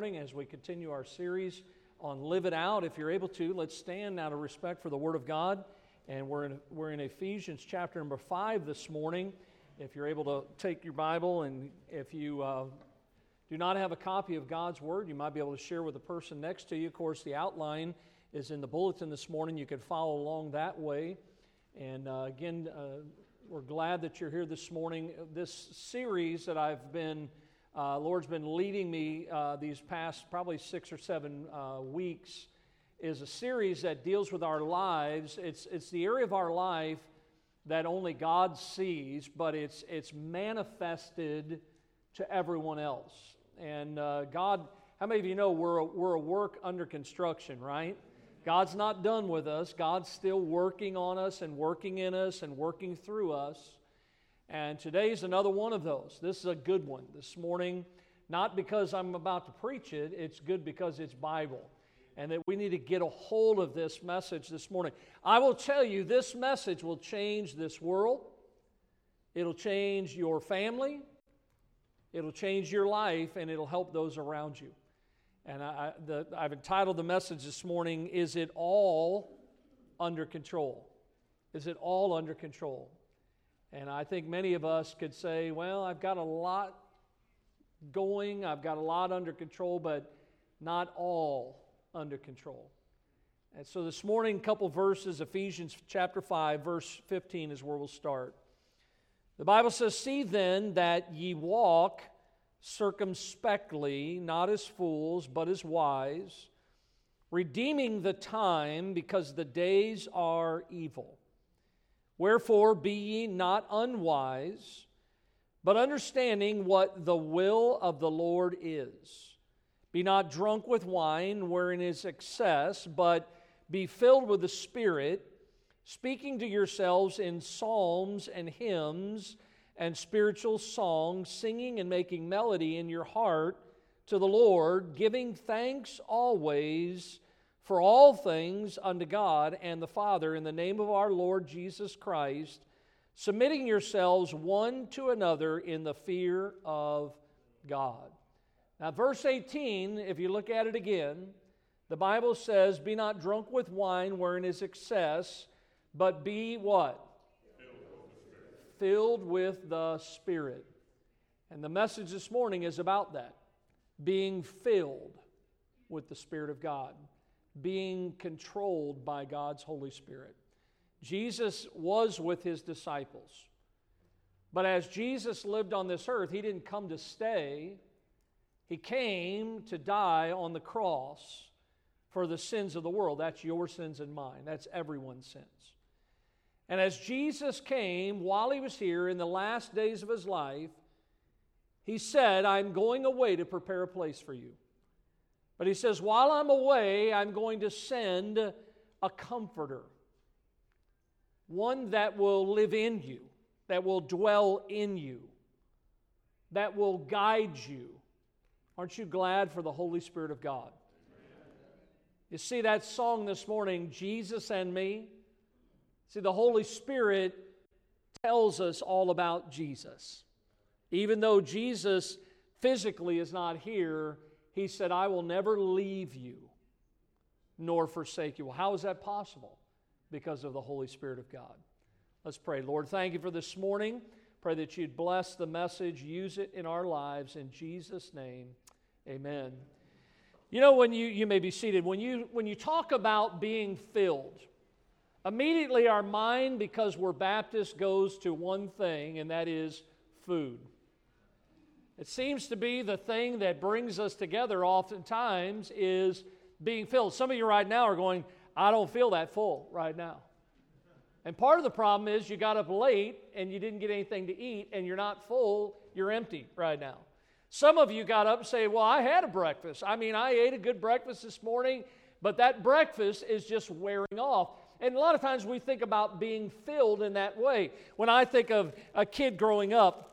morning as we continue our series on Live It Out. If you're able to, let's stand out of respect for the Word of God. And we're in, we're in Ephesians chapter number 5 this morning. If you're able to take your Bible and if you uh, do not have a copy of God's Word, you might be able to share with the person next to you. Of course, the outline is in the bulletin this morning. You can follow along that way. And uh, again, uh, we're glad that you're here this morning. This series that I've been uh, Lord's been leading me uh, these past probably six or seven uh, weeks is a series that deals with our lives. It's, it's the area of our life that only God sees, but it's, it's manifested to everyone else. And uh, God, how many of you know we're a, we're a work under construction, right? God's not done with us. God's still working on us and working in us and working through us. And today's another one of those. This is a good one this morning, not because I'm about to preach it, it's good because it's Bible. And that we need to get a hold of this message this morning. I will tell you, this message will change this world. It'll change your family. It'll change your life, and it'll help those around you. And I, have entitled the message this morning, Is It All Under Control? Is it all under control? And I think many of us could say, well, I've got a lot going, I've got a lot under control, but not all under control. And so this morning, a couple verses, Ephesians chapter 5, verse 15 is where we'll start. The Bible says, See then that ye walk circumspectly, not as fools, but as wise, redeeming the time because the days are evil. Wherefore, be ye not unwise, but understanding what the will of the Lord is. Be not drunk with wine, wherein is excess, but be filled with the Spirit, speaking to yourselves in psalms and hymns and spiritual songs, singing and making melody in your heart to the Lord, giving thanks always for all things unto God and the Father in the name of our Lord Jesus Christ, submitting yourselves one to another in the fear of God. Now, verse 18, if you look at it again, the Bible says, Be not drunk with wine wherein is excess, but be what? Filled with the Spirit. And the message this morning is about that being filled with the Spirit of God being controlled by God's Holy Spirit. Jesus was with his disciples. But as Jesus lived on this earth, he didn't come to stay. He came to die on the cross for the sins of the world. That's your sins and mine. That's everyone's sins. And as Jesus came while he was here in the last days of his life, he said, I'm going away to prepare a place for you. But he says, While I'm away, I'm going to send a comforter, one that will live in you, that will dwell in you, that will guide you. Aren't you glad for the Holy Spirit of God? You see that song this morning, Jesus and Me? See, the Holy Spirit tells us all about Jesus. Even though Jesus physically is not here, he said, I will never leave you nor forsake you. Well, how is that possible? Because of the Holy Spirit of God. Let's pray. Lord, thank you for this morning. Pray that you'd bless the message, use it in our lives. In Jesus' name, amen. You know, when you, you may be seated, when you, when you talk about being filled, immediately our mind, because we're Baptists, goes to one thing, and that is food. It seems to be the thing that brings us together oftentimes is being filled. Some of you right now are going, I don't feel that full right now. And part of the problem is you got up late and you didn't get anything to eat and you're not full, you're empty right now. Some of you got up and say, Well, I had a breakfast. I mean, I ate a good breakfast this morning, but that breakfast is just wearing off. And a lot of times we think about being filled in that way. When I think of a kid growing up,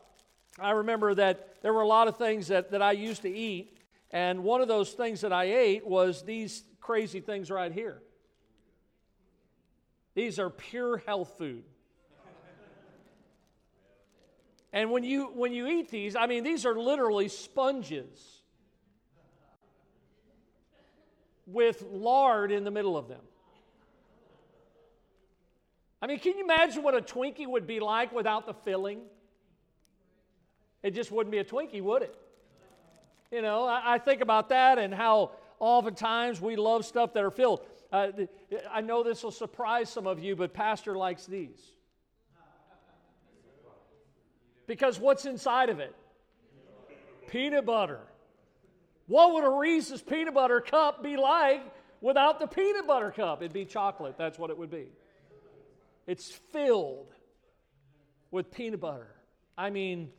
I remember that there were a lot of things that, that I used to eat, and one of those things that I ate was these crazy things right here. These are pure health food. And when you when you eat these, I mean these are literally sponges. with lard in the middle of them. I mean, can you imagine what a Twinkie would be like without the filling? It just wouldn't be a Twinkie, would it? You know, I, I think about that and how oftentimes we love stuff that are filled. Uh, I know this will surprise some of you, but Pastor likes these. Because what's inside of it? Peanut butter. What would a Reese's peanut butter cup be like without the peanut butter cup? It'd be chocolate. That's what it would be. It's filled with peanut butter. I mean,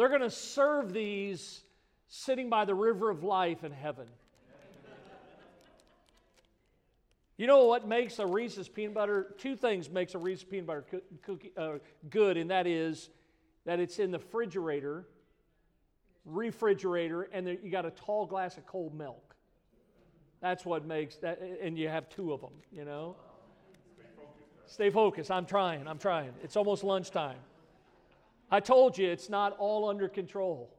they're going to serve these sitting by the river of life in heaven. You know what makes a Reese's peanut butter? Two things makes a Reese's peanut butter cookie uh, good, and that is that it's in the refrigerator, refrigerator, and there, you got a tall glass of cold milk. That's what makes that, and you have two of them. You know. Stay focused. Stay focused. I'm trying. I'm trying. It's almost lunchtime. I told you it's not all under control,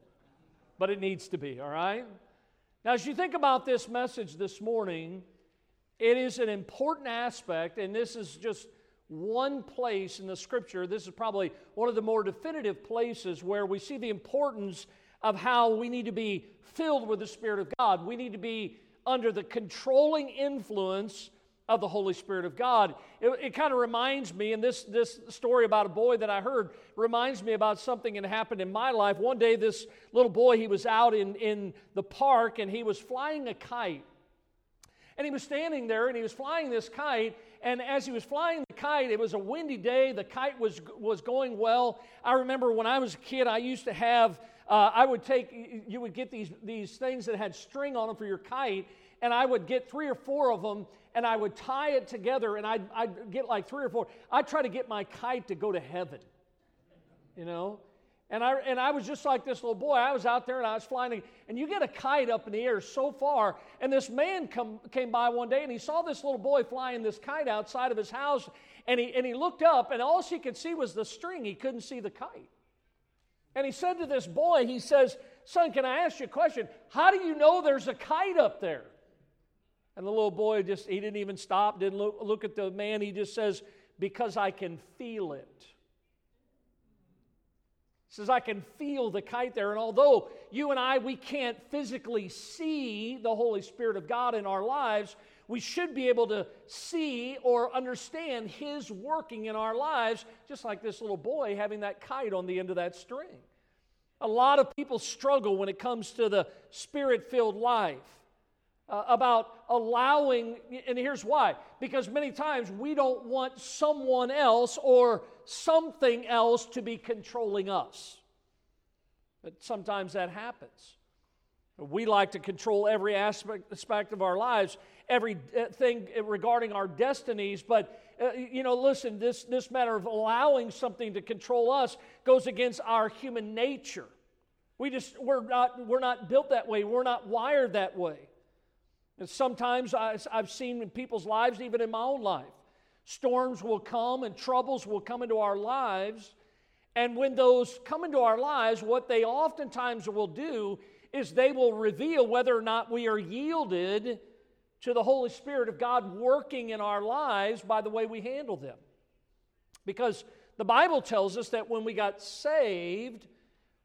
but it needs to be. All right. Now, as you think about this message this morning it is an important aspect, and this is just one place in the scripture. This is probably one of the more definitive places where we see the importance of how we need to be filled with the Spirit of God. We need to be under the controlling influence of the Holy Spirit of God. It, it kind of reminds me, and this, this story about a boy that I heard reminds me about something that happened in my life. One day, this little boy, he was out in, in the park and he was flying a kite. And he was standing there and he was flying this kite. And as he was flying the kite, it was a windy day. The kite was, was going well. I remember when I was a kid, I used to have, uh, I would take, you would get these, these things that had string on them for your kite. And I would get three or four of them and I would tie it together and I'd, I'd get like three or four. I'd try to get my kite to go to heaven, you know? And I, and I was just like this little boy. I was out there and I was flying, and you get a kite up in the air so far. And this man come, came by one day and he saw this little boy flying this kite outside of his house. And he, and he looked up, and all she could see was the string. He couldn't see the kite. And he said to this boy, he says, Son, can I ask you a question? How do you know there's a kite up there? And the little boy just, he didn't even stop, didn't look, look at the man. He just says, Because I can feel it. Says i can feel the kite there. And although you and i we can't physically see the holy spirit of god in our lives we should be able to see or understand his working in our lives just like this little boy having that kite on the end of that string. A lot of people struggle when it comes to the spirit filled life uh, about allowing, and here's why because many times we don't want someone else or something else to be controlling us. But sometimes that happens. We like to control every aspect, aspect of our lives, everything uh, regarding our destinies. But, uh, you know, listen, this, this matter of allowing something to control us goes against our human nature. We just, we're not, we're not built that way. We're not wired that way. And sometimes I've seen in people's lives, even in my own life, storms will come and troubles will come into our lives. And when those come into our lives, what they oftentimes will do is they will reveal whether or not we are yielded to the Holy Spirit of God working in our lives by the way we handle them. Because the Bible tells us that when we got saved,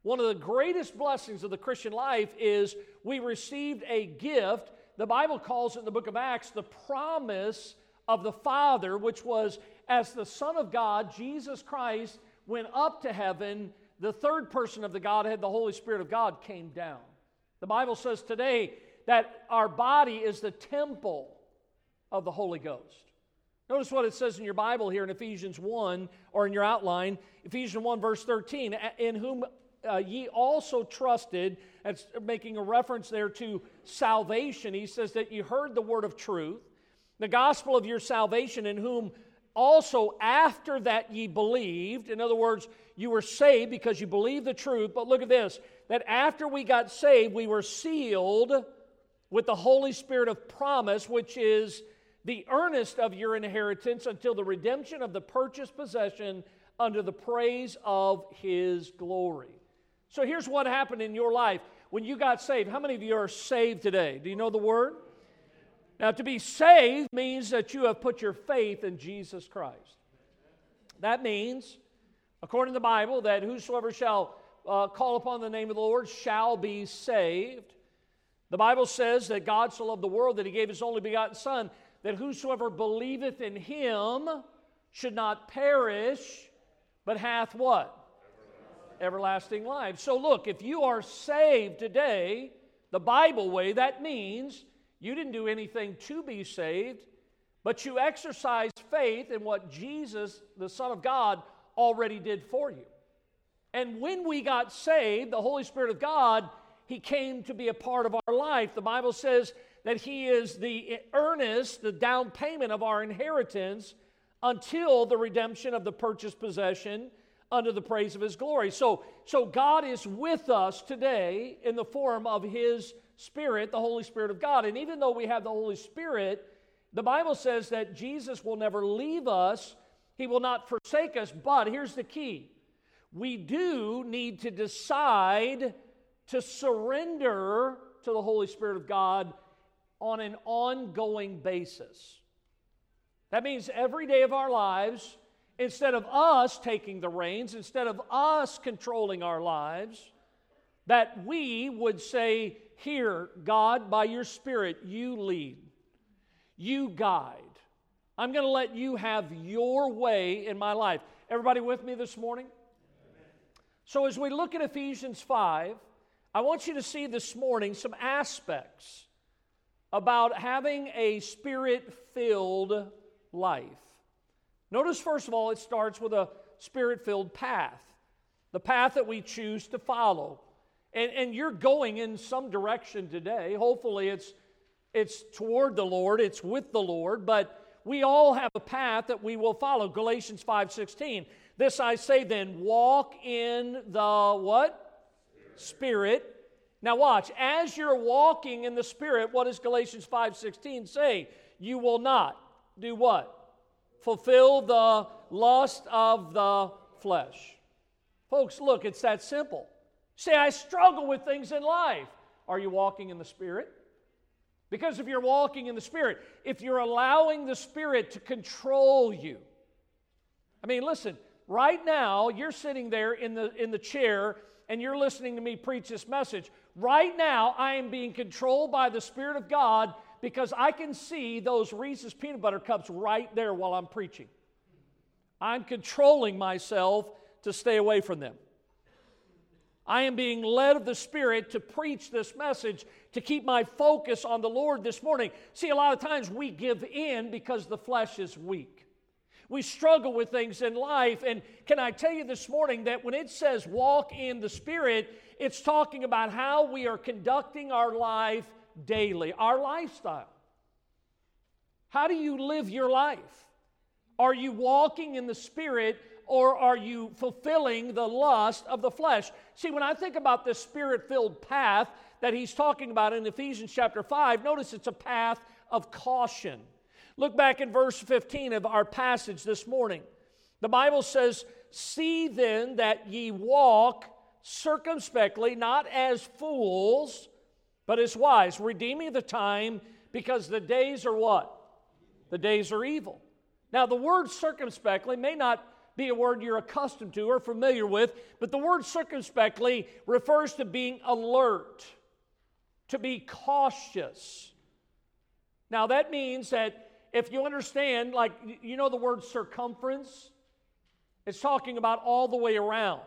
one of the greatest blessings of the Christian life is we received a gift the Bible calls it in the book of Acts the promise of the Father, which was as the Son of God, Jesus Christ, went up to heaven, the third person of the Godhead, the Holy Spirit of God, came down. The Bible says today that our body is the temple of the Holy Ghost. Notice what it says in your Bible here in Ephesians 1 or in your outline, Ephesians 1, verse 13, in whom uh, ye also trusted, that's making a reference there to salvation. He says that you heard the word of truth, the gospel of your salvation, in whom also after that ye believed. In other words, you were saved because you believed the truth. But look at this that after we got saved, we were sealed with the Holy Spirit of promise, which is the earnest of your inheritance until the redemption of the purchased possession under the praise of his glory. So here's what happened in your life when you got saved. How many of you are saved today? Do you know the word? Now, to be saved means that you have put your faith in Jesus Christ. That means, according to the Bible, that whosoever shall uh, call upon the name of the Lord shall be saved. The Bible says that God so loved the world that he gave his only begotten Son, that whosoever believeth in him should not perish, but hath what? Everlasting life. So, look, if you are saved today, the Bible way, that means you didn't do anything to be saved, but you exercised faith in what Jesus, the Son of God, already did for you. And when we got saved, the Holy Spirit of God, He came to be a part of our life. The Bible says that He is the earnest, the down payment of our inheritance until the redemption of the purchased possession under the praise of His glory. So, so God is with us today in the form of His Spirit, the Holy Spirit of God. And even though we have the Holy Spirit, the Bible says that Jesus will never leave us, He will not forsake us. But here's the key we do need to decide to surrender to the Holy Spirit of God on an ongoing basis. That means every day of our lives, instead of us taking the reins, instead of us controlling our lives, that we would say, Here, God, by your Spirit, you lead, you guide. I'm going to let you have your way in my life. Everybody with me this morning? So, as we look at Ephesians 5, I want you to see this morning some aspects about having a spirit filled life. Notice, first of all, it starts with a spirit filled path, the path that we choose to follow. And, and you're going in some direction today. Hopefully, it's, it's toward the Lord, it's with the Lord, but we all have a path that we will follow. Galatians 5:16. This I say then, walk in the what? Spirit. Spirit. Now watch, as you're walking in the Spirit, what does Galatians 5:16 say? You will not do what? Fulfill the lust of the flesh. Folks, look, it's that simple. Say, I struggle with things in life. Are you walking in the Spirit? Because if you're walking in the Spirit, if you're allowing the Spirit to control you, I mean, listen, right now you're sitting there in the, in the chair and you're listening to me preach this message. Right now, I am being controlled by the Spirit of God because I can see those Reese's peanut butter cups right there while I'm preaching. I'm controlling myself to stay away from them. I am being led of the Spirit to preach this message, to keep my focus on the Lord this morning. See, a lot of times we give in because the flesh is weak. We struggle with things in life. And can I tell you this morning that when it says walk in the Spirit, it's talking about how we are conducting our life daily, our lifestyle. How do you live your life? Are you walking in the Spirit or are you fulfilling the lust of the flesh? See, when I think about this spirit filled path that he's talking about in Ephesians chapter 5, notice it's a path of caution. Look back in verse 15 of our passage this morning. The Bible says, See then that ye walk circumspectly, not as fools, but as wise, redeeming the time because the days are what? The days are evil. Now, the word circumspectly may not be a word you're accustomed to or familiar with, but the word circumspectly refers to being alert, to be cautious. Now, that means that if you understand, like, you know the word circumference? It's talking about all the way around.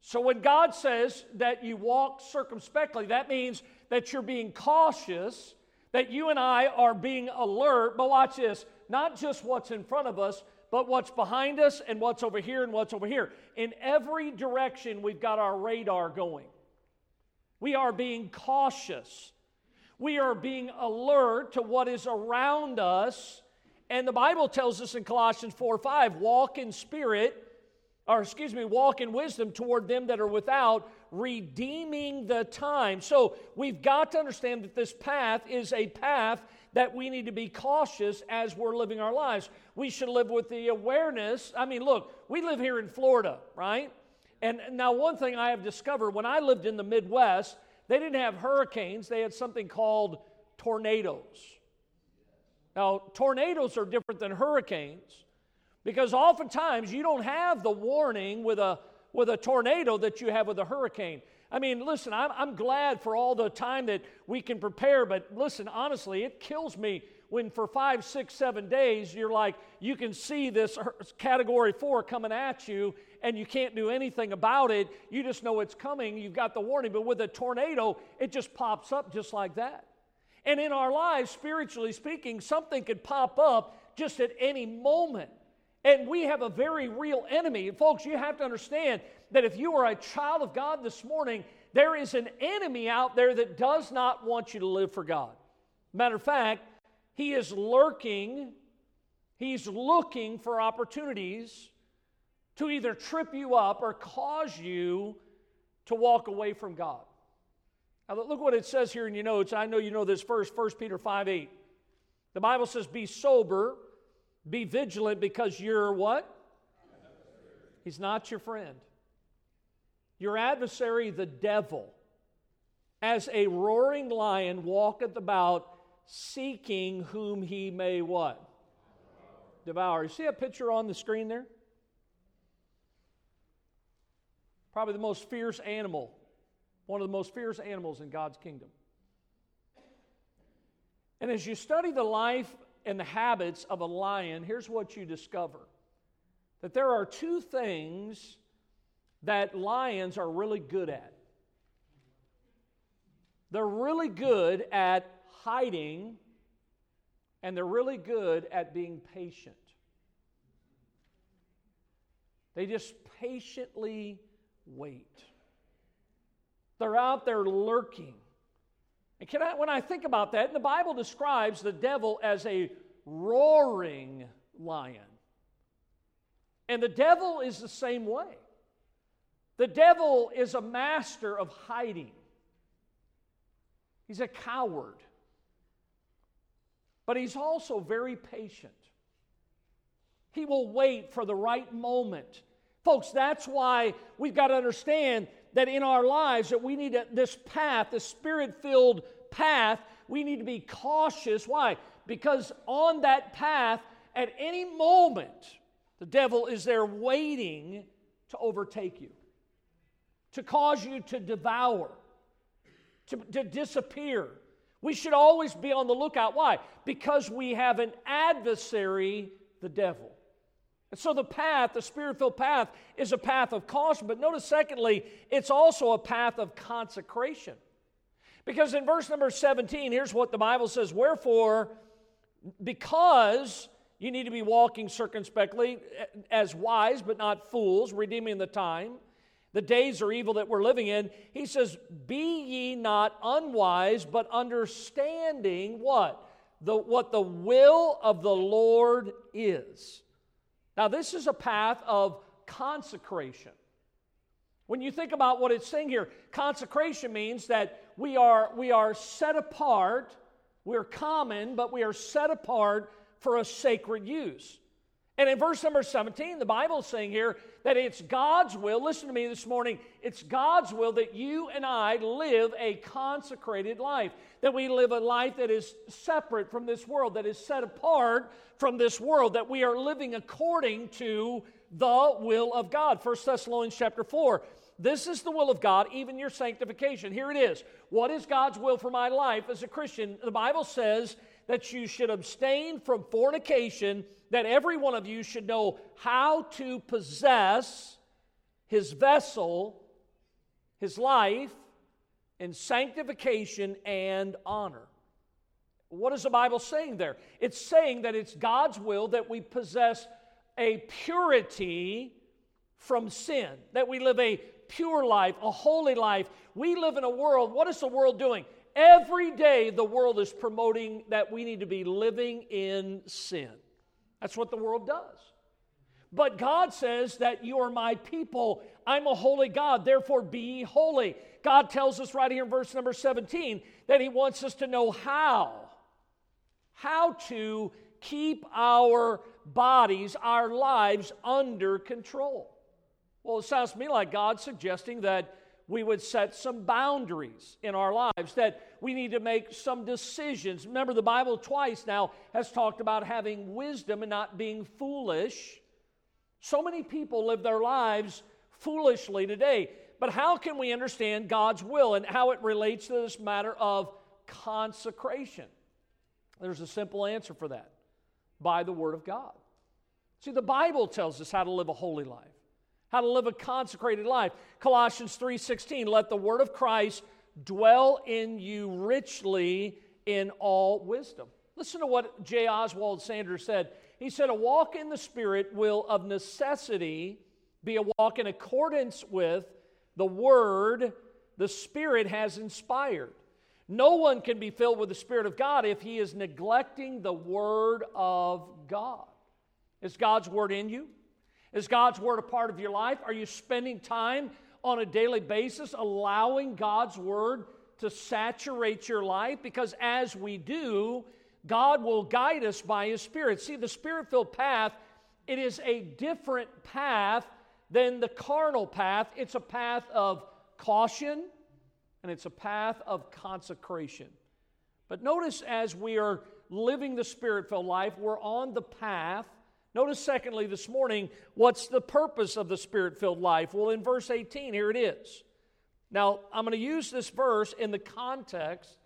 So when God says that you walk circumspectly, that means that you're being cautious, that you and I are being alert. But watch this not just what's in front of us, but what's behind us and what's over here and what's over here. In every direction, we've got our radar going. We are being cautious. We are being alert to what is around us. And the Bible tells us in Colossians 4 5, walk in spirit, or excuse me, walk in wisdom toward them that are without, redeeming the time. So we've got to understand that this path is a path that we need to be cautious as we're living our lives. We should live with the awareness. I mean, look, we live here in Florida, right? And now, one thing I have discovered when I lived in the Midwest, they didn't have hurricanes, they had something called tornadoes. Now, tornadoes are different than hurricanes because oftentimes you don't have the warning with a, with a tornado that you have with a hurricane. I mean, listen, I'm, I'm glad for all the time that we can prepare, but listen, honestly, it kills me when for five, six, seven days you're like, you can see this category four coming at you and you can't do anything about it. You just know it's coming. You've got the warning. But with a tornado, it just pops up just like that. And in our lives, spiritually speaking, something could pop up just at any moment. And we have a very real enemy. Folks, you have to understand that if you are a child of God this morning, there is an enemy out there that does not want you to live for God. Matter of fact, he is lurking, he's looking for opportunities to either trip you up or cause you to walk away from God. Now, look what it says here in your notes. I know you know this verse, 1 Peter 5 8. The Bible says, Be sober, be vigilant, because you're what? He's not your friend. Your adversary, the devil, as a roaring lion, walketh about seeking whom he may what? Devour. You see a picture on the screen there? Probably the most fierce animal, one of the most fierce animals in God's kingdom. And as you study the life and the habits of a lion, here's what you discover that there are two things that lions are really good at. They're really good at hiding, and they're really good at being patient. They just patiently wait. They're out there lurking. And I, when I think about that, the Bible describes the devil as a roaring lion. And the devil is the same way. The devil is a master of hiding, he's a coward but he's also very patient. He will wait for the right moment. Folks, that's why we've got to understand that in our lives that we need to, this path, this spirit-filled path, we need to be cautious. Why? Because on that path, at any moment, the devil is there waiting to overtake you, to cause you to devour, to, to disappear, we should always be on the lookout. Why? Because we have an adversary, the devil. And so the path, the spirit filled path, is a path of caution. But notice, secondly, it's also a path of consecration. Because in verse number 17, here's what the Bible says Wherefore, because you need to be walking circumspectly eh, as wise, but not fools, redeeming the time the days are evil that we're living in, he says, Be ye not unwise, but understanding what? The, what the will of the Lord is. Now, this is a path of consecration. When you think about what it's saying here, consecration means that we are, we are set apart, we're common, but we are set apart for a sacred use. And in verse number 17, the Bible is saying here that it's God's will, listen to me this morning, it's God's will that you and I live a consecrated life, that we live a life that is separate from this world, that is set apart from this world, that we are living according to the will of God. 1 Thessalonians chapter 4. This is the will of God, even your sanctification. Here it is. What is God's will for my life as a Christian? The Bible says that you should abstain from fornication that every one of you should know how to possess his vessel, his life, in sanctification and honor. What is the Bible saying there? It's saying that it's God's will that we possess a purity from sin, that we live a pure life, a holy life. We live in a world, what is the world doing? Every day, the world is promoting that we need to be living in sin. That's what the world does. But God says that you are my people. I'm a holy God, therefore be holy. God tells us right here in verse number 17 that He wants us to know how. How to keep our bodies, our lives under control. Well, it sounds to me like God suggesting that we would set some boundaries in our lives, that we need to make some decisions. Remember, the Bible twice now has talked about having wisdom and not being foolish. So many people live their lives foolishly today. But how can we understand God's will and how it relates to this matter of consecration? There's a simple answer for that by the Word of God. See, the Bible tells us how to live a holy life, how to live a consecrated life. Colossians 3:16, let the word of Christ dwell in you richly in all wisdom. Listen to what J. Oswald Sanders said. He said, A walk in the Spirit will of necessity be a walk in accordance with the Word the Spirit has inspired. No one can be filled with the Spirit of God if he is neglecting the Word of God. Is God's Word in you? Is God's Word a part of your life? Are you spending time on a daily basis allowing God's Word to saturate your life? Because as we do, God will guide us by His Spirit. See, the Spirit filled path, it is a different path than the carnal path. It's a path of caution and it's a path of consecration. But notice as we are living the Spirit filled life, we're on the path. Notice, secondly, this morning, what's the purpose of the Spirit filled life? Well, in verse 18, here it is. Now, I'm going to use this verse in the context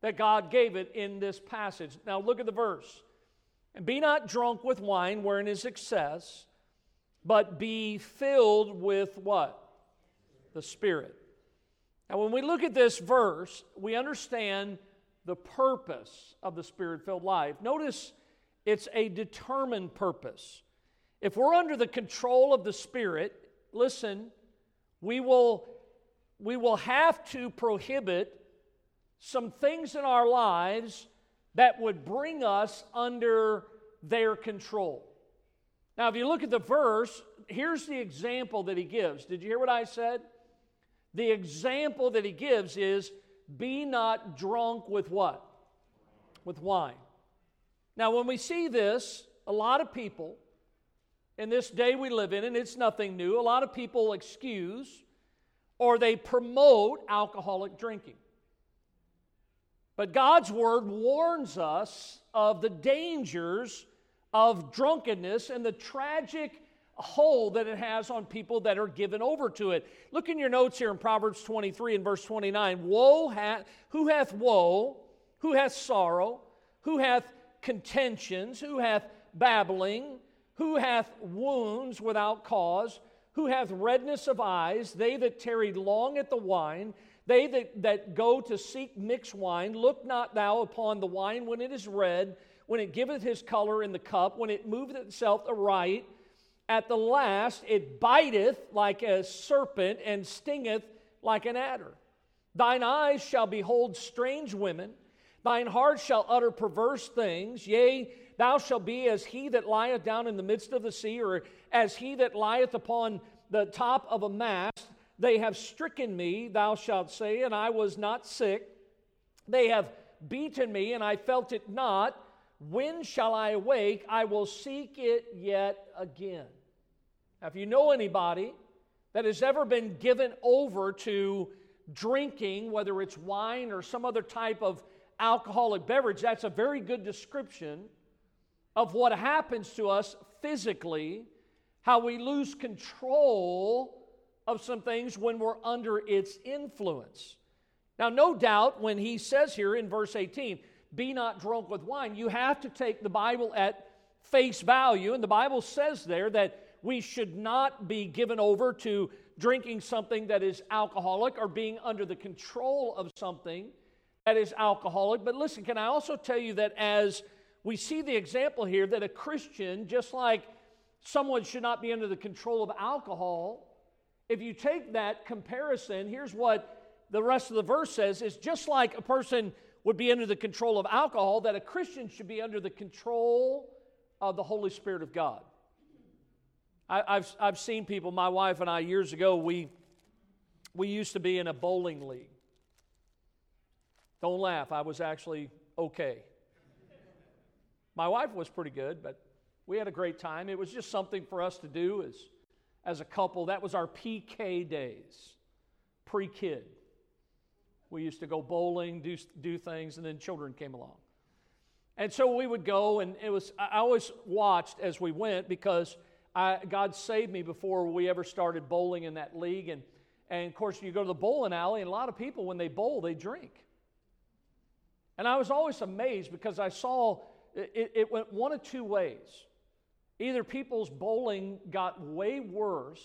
that God gave it in this passage. Now, look at the verse. And be not drunk with wine wherein is excess, but be filled with what? The Spirit. Now, when we look at this verse, we understand the purpose of the Spirit filled life. Notice it's a determined purpose. If we're under the control of the Spirit, listen, we will, we will have to prohibit some things in our lives that would bring us under their control. Now, if you look at the verse, here's the example that he gives. Did you hear what I said? The example that he gives is be not drunk with what? With wine. Now, when we see this, a lot of people in this day we live in, and it's nothing new, a lot of people excuse or they promote alcoholic drinking. But God's word warns us of the dangers of drunkenness and the tragic hold that it has on people that are given over to it. Look in your notes here in Proverbs 23 and verse 29. Woe hath, who hath woe, who hath sorrow, who hath contentions, who hath babbling, who hath wounds without cause, who hath redness of eyes, they that tarried long at the wine, they that, that go to seek mixed wine, look not thou upon the wine when it is red, when it giveth his color in the cup, when it moveth itself aright at the last, it biteth like a serpent and stingeth like an adder. Thine eyes shall behold strange women, thine heart shall utter perverse things. Yea, thou shalt be as he that lieth down in the midst of the sea, or as he that lieth upon the top of a mast. They have stricken me, thou shalt say, and I was not sick. They have beaten me, and I felt it not. When shall I awake? I will seek it yet again. Now, if you know anybody that has ever been given over to drinking, whether it's wine or some other type of alcoholic beverage, that's a very good description of what happens to us physically, how we lose control of some things when we're under its influence. Now, no doubt, when he says here in verse 18, be not drunk with wine, you have to take the Bible at face value. And the Bible says there that we should not be given over to drinking something that is alcoholic or being under the control of something that is alcoholic. But listen, can I also tell you that as we see the example here, that a Christian, just like someone should not be under the control of alcohol, if you take that comparison, here's what the rest of the verse says is just like a person would be under the control of alcohol, that a Christian should be under the control of the Holy Spirit of God. I, have I've seen people, my wife and I, years ago, we, we used to be in a bowling league. Don't laugh, I was actually okay. My wife was pretty good, but we had a great time. It was just something for us to do as as a couple. That was our PK days, pre kid. We used to go bowling, do, do things, and then children came along. And so we would go, and it was, I always watched as we went because I, God saved me before we ever started bowling in that league. And, and of course, you go to the bowling alley, and a lot of people, when they bowl, they drink. And I was always amazed because I saw it, it went one of two ways. Either people's bowling got way worse,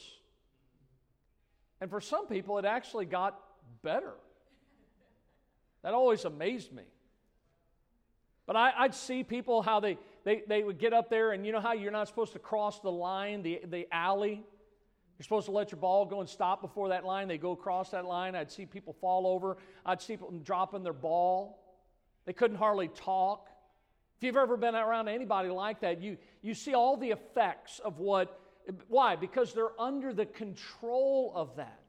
and for some people, it actually got better. That always amazed me. But I, would see people how they, they, they would get up there, and you know how you're not supposed to cross the line, the, the alley? You're supposed to let your ball go and stop before that line. They go across that line. I'd see people fall over. I'd see people dropping their ball. They couldn't hardly talk. If you've ever been around anybody like that, you, you see all the effects of what. Why? Because they're under the control of that.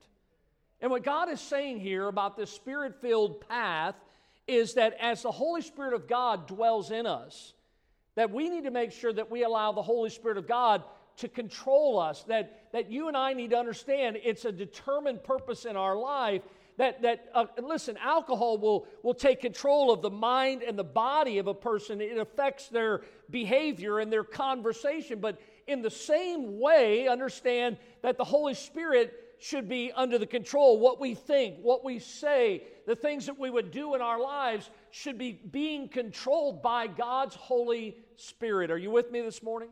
And what God is saying here about this spirit filled path is that as the Holy Spirit of God dwells in us, that we need to make sure that we allow the Holy Spirit of God to control us, that, that you and I need to understand it's a determined purpose in our life. That, that uh, listen, alcohol will, will take control of the mind and the body of a person. It affects their behavior and their conversation. But in the same way, understand that the Holy Spirit should be under the control. What we think, what we say, the things that we would do in our lives should be being controlled by God's Holy Spirit. Are you with me this morning?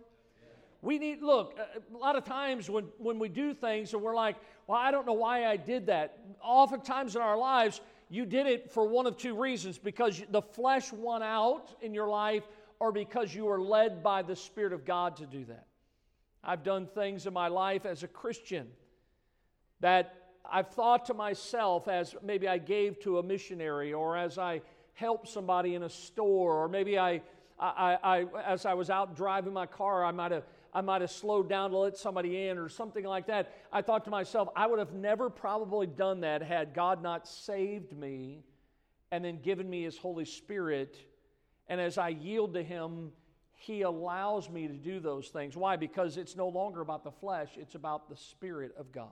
We need, look, a lot of times when, when we do things and we're like, well, I don't know why I did that. Oftentimes in our lives, you did it for one of two reasons because the flesh won out in your life or because you were led by the Spirit of God to do that. I've done things in my life as a Christian that I've thought to myself as maybe I gave to a missionary or as I helped somebody in a store or maybe I, I, I as I was out driving my car, I might have I might have slowed down to let somebody in or something like that. I thought to myself, I would have never probably done that had God not saved me and then given me His Holy Spirit. And as I yield to Him, He allows me to do those things. Why? Because it's no longer about the flesh, it's about the Spirit of God.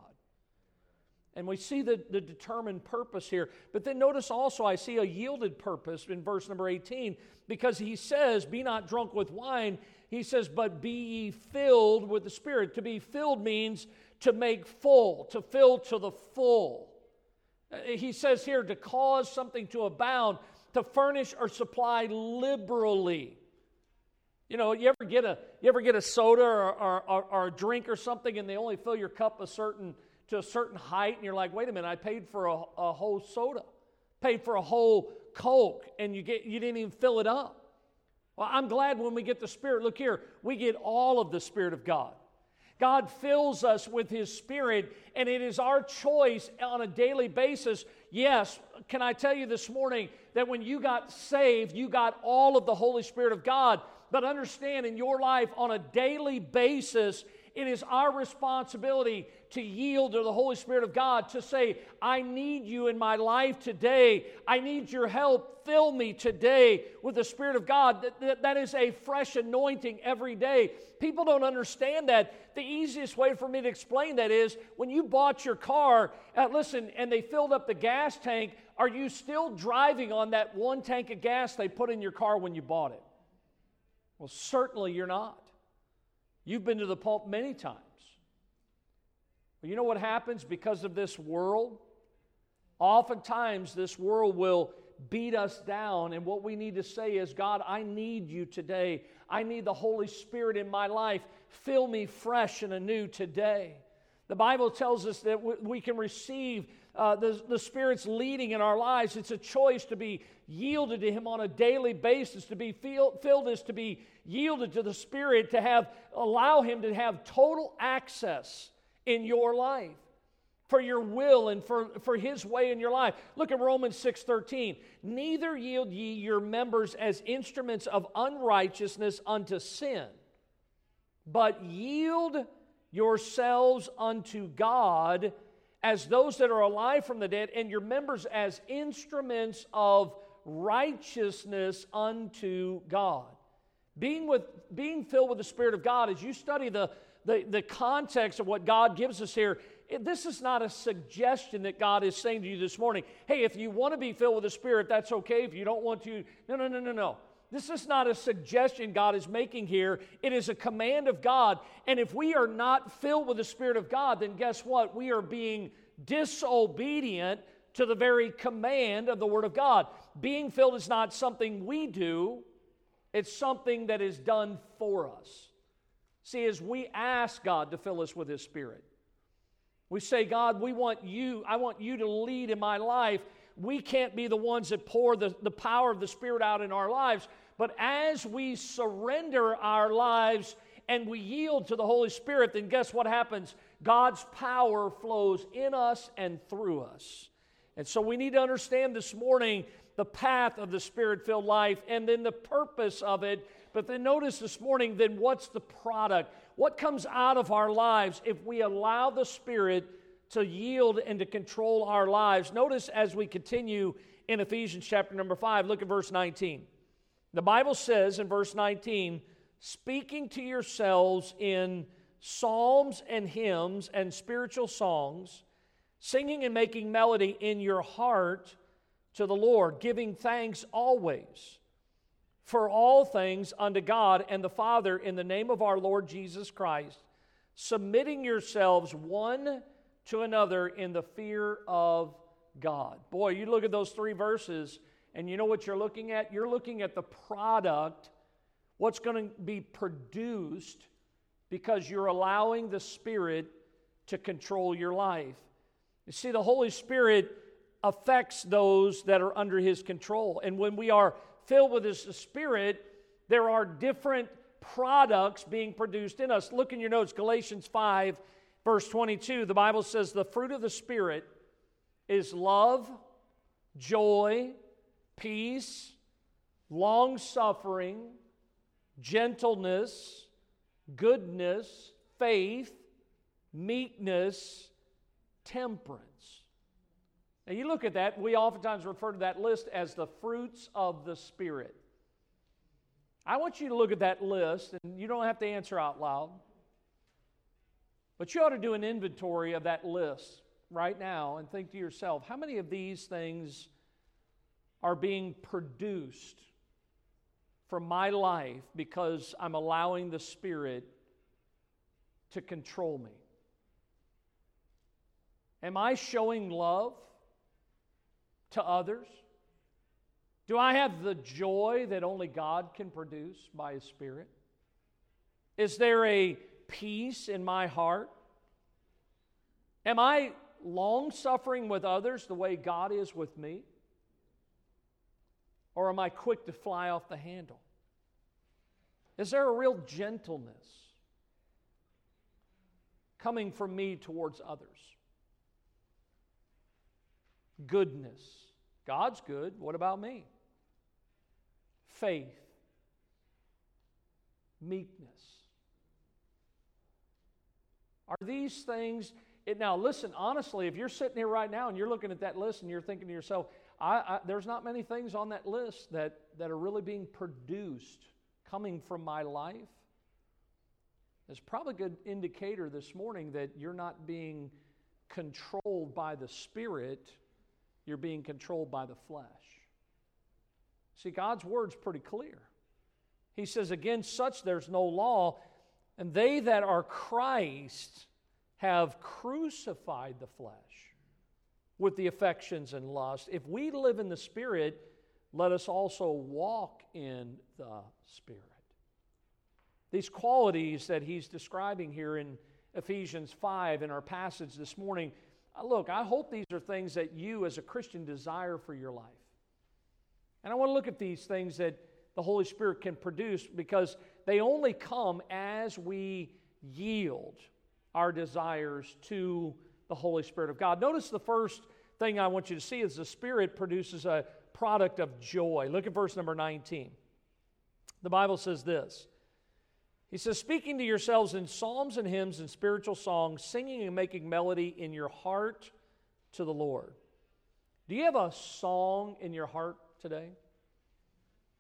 And we see the, the determined purpose here. But then notice also, I see a yielded purpose in verse number 18 because he says, Be not drunk with wine. He says, But be ye filled with the Spirit. To be filled means to make full, to fill to the full. Uh, he says here to cause something to abound, to furnish or supply liberally. You know, you ever get a you ever get a soda or, or, or, a drink or something, and they only fill your cup a certain to a certain height, and you're like, wait a minute, I paid for a, a whole soda, paid for a whole Coke, and you, get, you didn't even fill it up. Well, I'm glad when we get the Spirit. Look here, we get all of the Spirit of God. God fills us with His Spirit, and it is our choice on a daily basis. Yes, can I tell you this morning that when you got saved, you got all of the Holy Spirit of God. But understand in your life on a daily basis, it is our responsibility to yield to the Holy Spirit of God, to say, I need you in my life today. I need your help. Fill me today with the Spirit of God. That, that, that is a fresh anointing every day. People don't understand that. The easiest way for me to explain that is when you bought your car, uh, listen, and they filled up the gas tank, are you still driving on that one tank of gas they put in your car when you bought it? Well, certainly you're not. You've been to the pulp many times. But you know what happens because of this world? Oftentimes, this world will beat us down, and what we need to say is, God, I need you today. I need the Holy Spirit in my life. Fill me fresh and anew today. The Bible tells us that we can receive uh, the, the Spirit's leading in our lives. It's a choice to be yielded to Him on a daily basis. To be feel, filled is to be yielded to the Spirit, to have allow Him to have total access in your life for your will and for, for his way in your life. Look at Romans 6:13. Neither yield ye your members as instruments of unrighteousness unto sin, but yield yourselves unto God as those that are alive from the dead, and your members as instruments of righteousness unto God. Being, with, being filled with the Spirit of God, as you study the, the, the context of what God gives us here, this is not a suggestion that God is saying to you this morning, hey, if you want to be filled with the Spirit, that's okay. If you don't want to, no, no, no, no, no. This is not a suggestion God is making here. It is a command of God. And if we are not filled with the Spirit of God, then guess what? We are being disobedient to the very command of the Word of God. Being filled is not something we do, it's something that is done for us. See, as we ask God to fill us with His Spirit, we say, God, we want you, I want you to lead in my life. We can't be the ones that pour the, the power of the Spirit out in our lives. But as we surrender our lives and we yield to the Holy Spirit, then guess what happens? God's power flows in us and through us. And so we need to understand this morning the path of the spirit filled life and then the purpose of it. But then notice this morning, then what's the product? What comes out of our lives if we allow the Spirit to yield and to control our lives? Notice as we continue in Ephesians chapter number 5, look at verse 19. The Bible says in verse 19, speaking to yourselves in psalms and hymns and spiritual songs, singing and making melody in your heart to the Lord, giving thanks always for all things unto God and the Father in the name of our Lord Jesus Christ, submitting yourselves one to another in the fear of God. Boy, you look at those three verses and you know what you're looking at? You're looking at the product, what's going to be produced because you're allowing the Spirit to control your life. You see, the Holy Spirit affects those that are under His control. And when we are filled with His Spirit, there are different products being produced in us. Look in your notes, Galatians 5, verse 22. The Bible says, The fruit of the Spirit is love, joy, peace, long suffering, gentleness, goodness, faith, meekness, temperance. Now, you look at that, we oftentimes refer to that list as the fruits of the Spirit. I want you to look at that list, and you don't have to answer out loud, but you ought to do an inventory of that list right now and think to yourself how many of these things are being produced from my life because I'm allowing the Spirit to control me? Am I showing love to others? Do I have the joy that only God can produce by His Spirit? Is there a peace in my heart? Am I long suffering with others the way God is with me? Or am I quick to fly off the handle? Is there a real gentleness coming from me towards others? Goodness. God's good. What about me? Faith. Meekness. Are these things. It, now, listen, honestly, if you're sitting here right now and you're looking at that list and you're thinking to yourself, I, I, there's not many things on that list that, that are really being produced coming from my life. It's probably a good indicator this morning that you're not being controlled by the Spirit, you're being controlled by the flesh. See, God's word's pretty clear. He says, Against such there's no law, and they that are Christ have crucified the flesh with the affections and lust. If we live in the Spirit, let us also walk in the Spirit. These qualities that he's describing here in Ephesians 5 in our passage this morning, Uh, look, I hope these are things that you as a Christian desire for your life. And I want to look at these things that the Holy Spirit can produce because they only come as we yield our desires to the Holy Spirit of God. Notice the first thing I want you to see is the Spirit produces a product of joy. Look at verse number 19. The Bible says this He says, Speaking to yourselves in psalms and hymns and spiritual songs, singing and making melody in your heart to the Lord. Do you have a song in your heart today?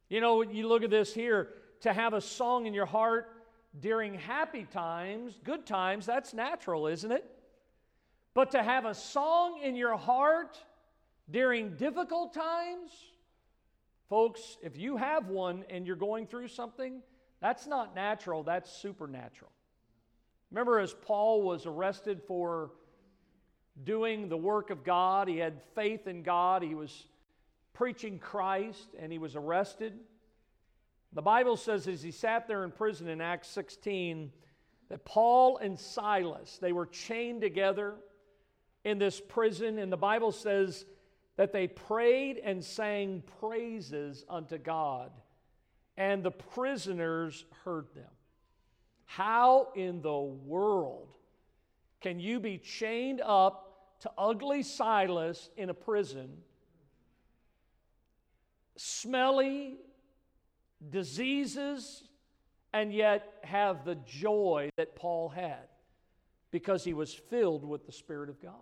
You know, you look at this here, to have a song in your heart, during happy times, good times, that's natural, isn't it? But to have a song in your heart during difficult times, folks, if you have one and you're going through something, that's not natural, that's supernatural. Remember, as Paul was arrested for doing the work of God, he had faith in God, he was preaching Christ, and he was arrested. The Bible says as he sat there in prison in Acts 16 that Paul and Silas, they were chained together in this prison, and the Bible says that they prayed and sang praises unto God, and the prisoners heard them. How in the world can you be chained up to ugly Silas in a prison, smelly, diseases, and yet have the joy that Paul had because he was filled with the Spirit of God.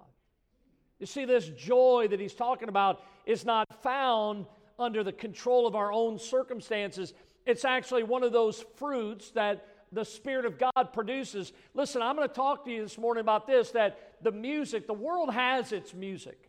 You see, this joy that he's talking about is not found under the control of our own circumstances. It's actually one of those fruits that the Spirit of God produces. Listen, I'm going to talk to you this morning about this that the music, the world has its music.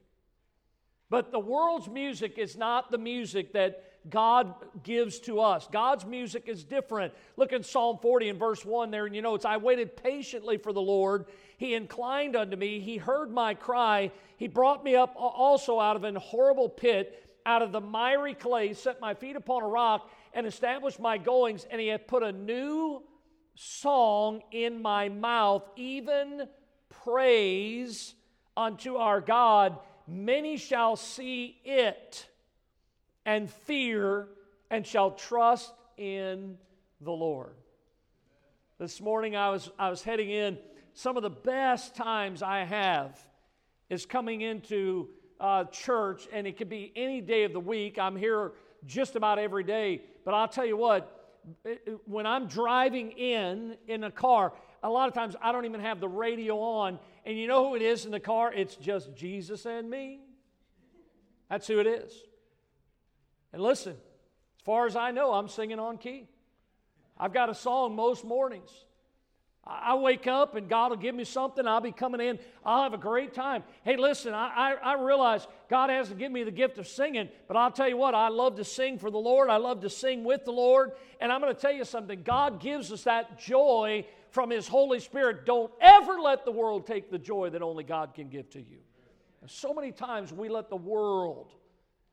But the world's music is not the music that God gives to us. God's music is different. Look in Psalm 40 and verse 1 there, and you know it's I waited patiently for the Lord. He inclined unto me, He heard my cry. He brought me up also out of an horrible pit, out of the miry clay, set my feet upon a rock, and established my goings, and He hath put a new song in my mouth, even praise unto our God. Many shall see it and fear and shall trust in the Lord. This morning I was, I was heading in. Some of the best times I have is coming into uh, church, and it could be any day of the week. I'm here just about every day. But I'll tell you what, when I'm driving in in a car, a lot of times I don't even have the radio on. And you know who it is in the car? It's just Jesus and me. That's who it is. And listen, as far as I know, I'm singing on key. I've got a song most mornings. I wake up and God will give me something. I'll be coming in. I'll have a great time. Hey, listen, I, I, I, realize God has to give me the gift of singing, but I'll tell you what, I love to sing for the Lord. I love to sing with the Lord. And I'm going to tell you something God gives us that joy from His Holy Spirit. Don't ever let the world take the joy that only God can give to you. And so many times we let the world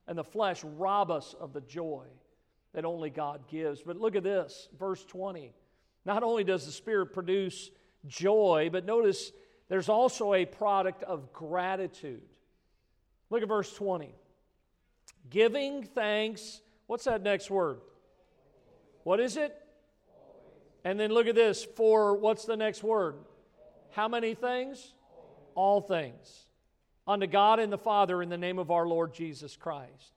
and the flesh rob us of the joy that only God gives. But look at this, verse 20. Not only does the Spirit produce joy, but notice there's also a product of gratitude. Look at verse 20. Giving thanks. What's that next word? What is it? And then look at this. For what's the next word? How many things? All things unto God and the Father in the name of our Lord Jesus Christ.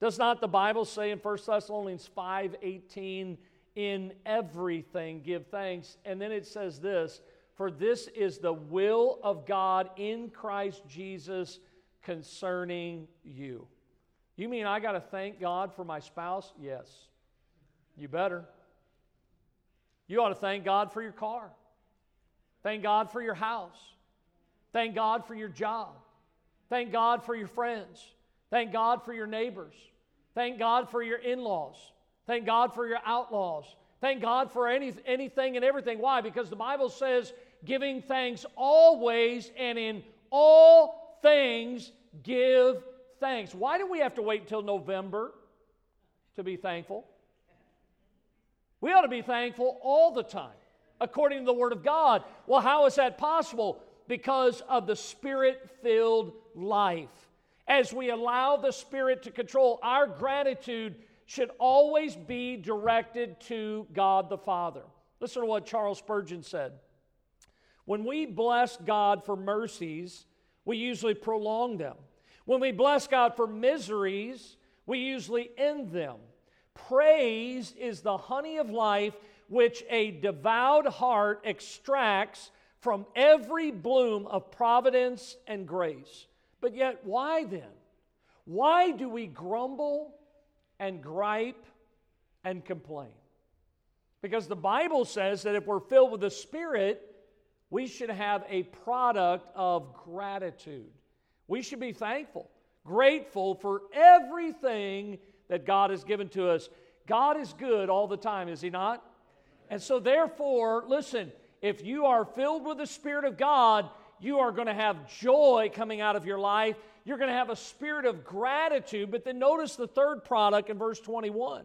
Does not the Bible say in 1 Thessalonians 5 18, in everything give thanks? And then it says this, for this is the will of God in Christ Jesus concerning you. You mean I got to thank God for my spouse? Yes. You better. You ought to thank God for your car. Thank God for your house. Thank God for your job. Thank God for your friends. Thank God for your neighbors. Thank God for your in laws. Thank God for your outlaws. Thank God for any, anything and everything. Why? Because the Bible says, giving thanks always and in all things give thanks. Why do we have to wait until November to be thankful? We ought to be thankful all the time, according to the Word of God. Well, how is that possible? because of the spirit filled life. As we allow the Spirit to control, our gratitude should always be directed to God the Father. Listen to what Charles Spurgeon said. When we bless God for mercies, we usually prolong them. When we bless God for miseries, we usually end them. Praise is the honey of life which a devout heart extracts from every bloom of providence and grace. But yet, why then? Why do we grumble and gripe and complain? Because the Bible says that if we're filled with the Spirit, we should have a product of gratitude. We should be thankful, grateful for everything that God has given to us. God is good all the time, is He not? And so, therefore, listen, if you are filled with the Spirit of God, you are going to have joy coming out of your life. You're going to have a spirit of gratitude. But then notice the third product in verse 21.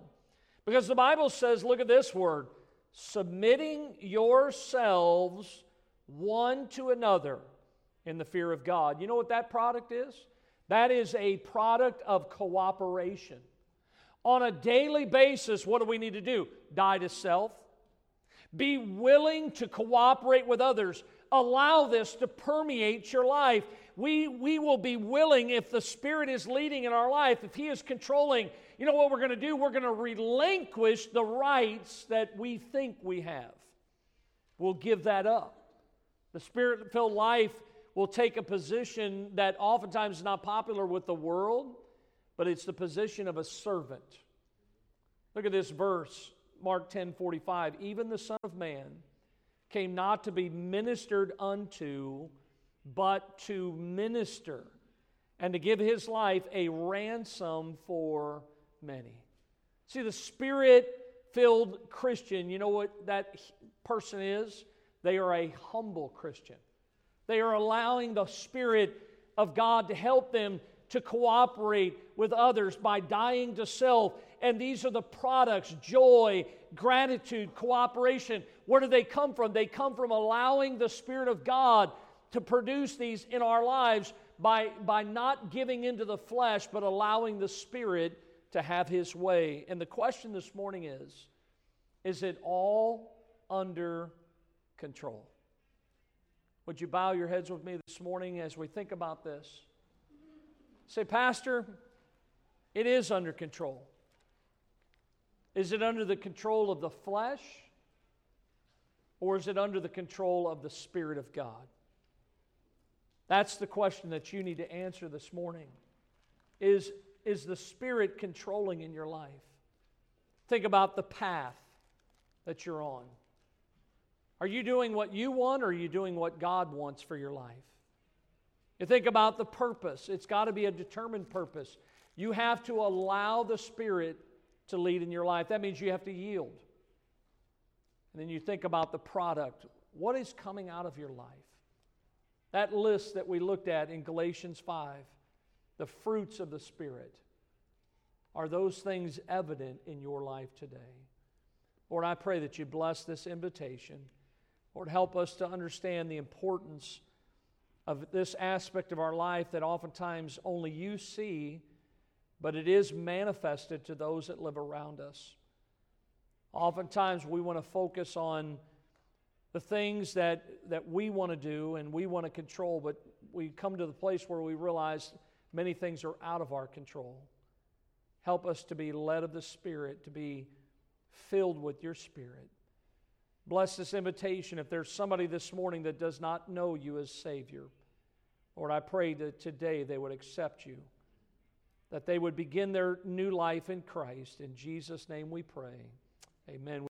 Because the Bible says, look at this word submitting yourselves one to another in the fear of God. You know what that product is? That is a product of cooperation. On a daily basis, what do we need to do? Die to self. Be willing to cooperate with others. Allow this to permeate your life. We, we will be willing, if the Spirit is leading in our life, if He is controlling, you know what we're going to do? We're going to relinquish the rights that we think we have. We'll give that up. The Spirit filled life will take a position that oftentimes is not popular with the world, but it's the position of a servant. Look at this verse, Mark 10 45. Even the Son of Man came not to be ministered unto, but to minister and to give his life a ransom for many. See, the spirit filled Christian, you know what that person is? They are a humble Christian. They are allowing the Spirit of God to help them to cooperate with others by dying to self. And these are the products joy, gratitude, cooperation. Where do they come from? They come from allowing the Spirit of God to produce these in our lives by, by not giving into the flesh, but allowing the Spirit to have His way. And the question this morning is is it all under control? Would you bow your heads with me this morning as we think about this? Say, Pastor, it is under control. Is it under the control of the flesh? Or is it under the control of the Spirit of God? That's the question that you need to answer this morning. Is, is the Spirit controlling in your life? Think about the path that you're on. Are you doing what you want or are you doing what God wants for your life? You think about the purpose, it's got to be a determined purpose. You have to allow the Spirit to lead in your life. That means you have to yield. And then you think about the product. What is coming out of your life? That list that we looked at in Galatians 5, the fruits of the Spirit. Are those things evident in your life today? Lord, I pray that you bless this invitation. Lord, help us to understand the importance of this aspect of our life that oftentimes only you see, but it is manifested to those that live around us. Oftentimes we want to focus on the things that, that we want to do and we want to control, but we come to the place where we realize many things are out of our control. Help us to be led of the Spirit, to be filled with your Spirit. Bless this invitation. If there's somebody this morning that does not know you as Savior, Lord, I pray that today they would accept you, that they would begin their new life in Christ. In Jesus' name we pray. Amen.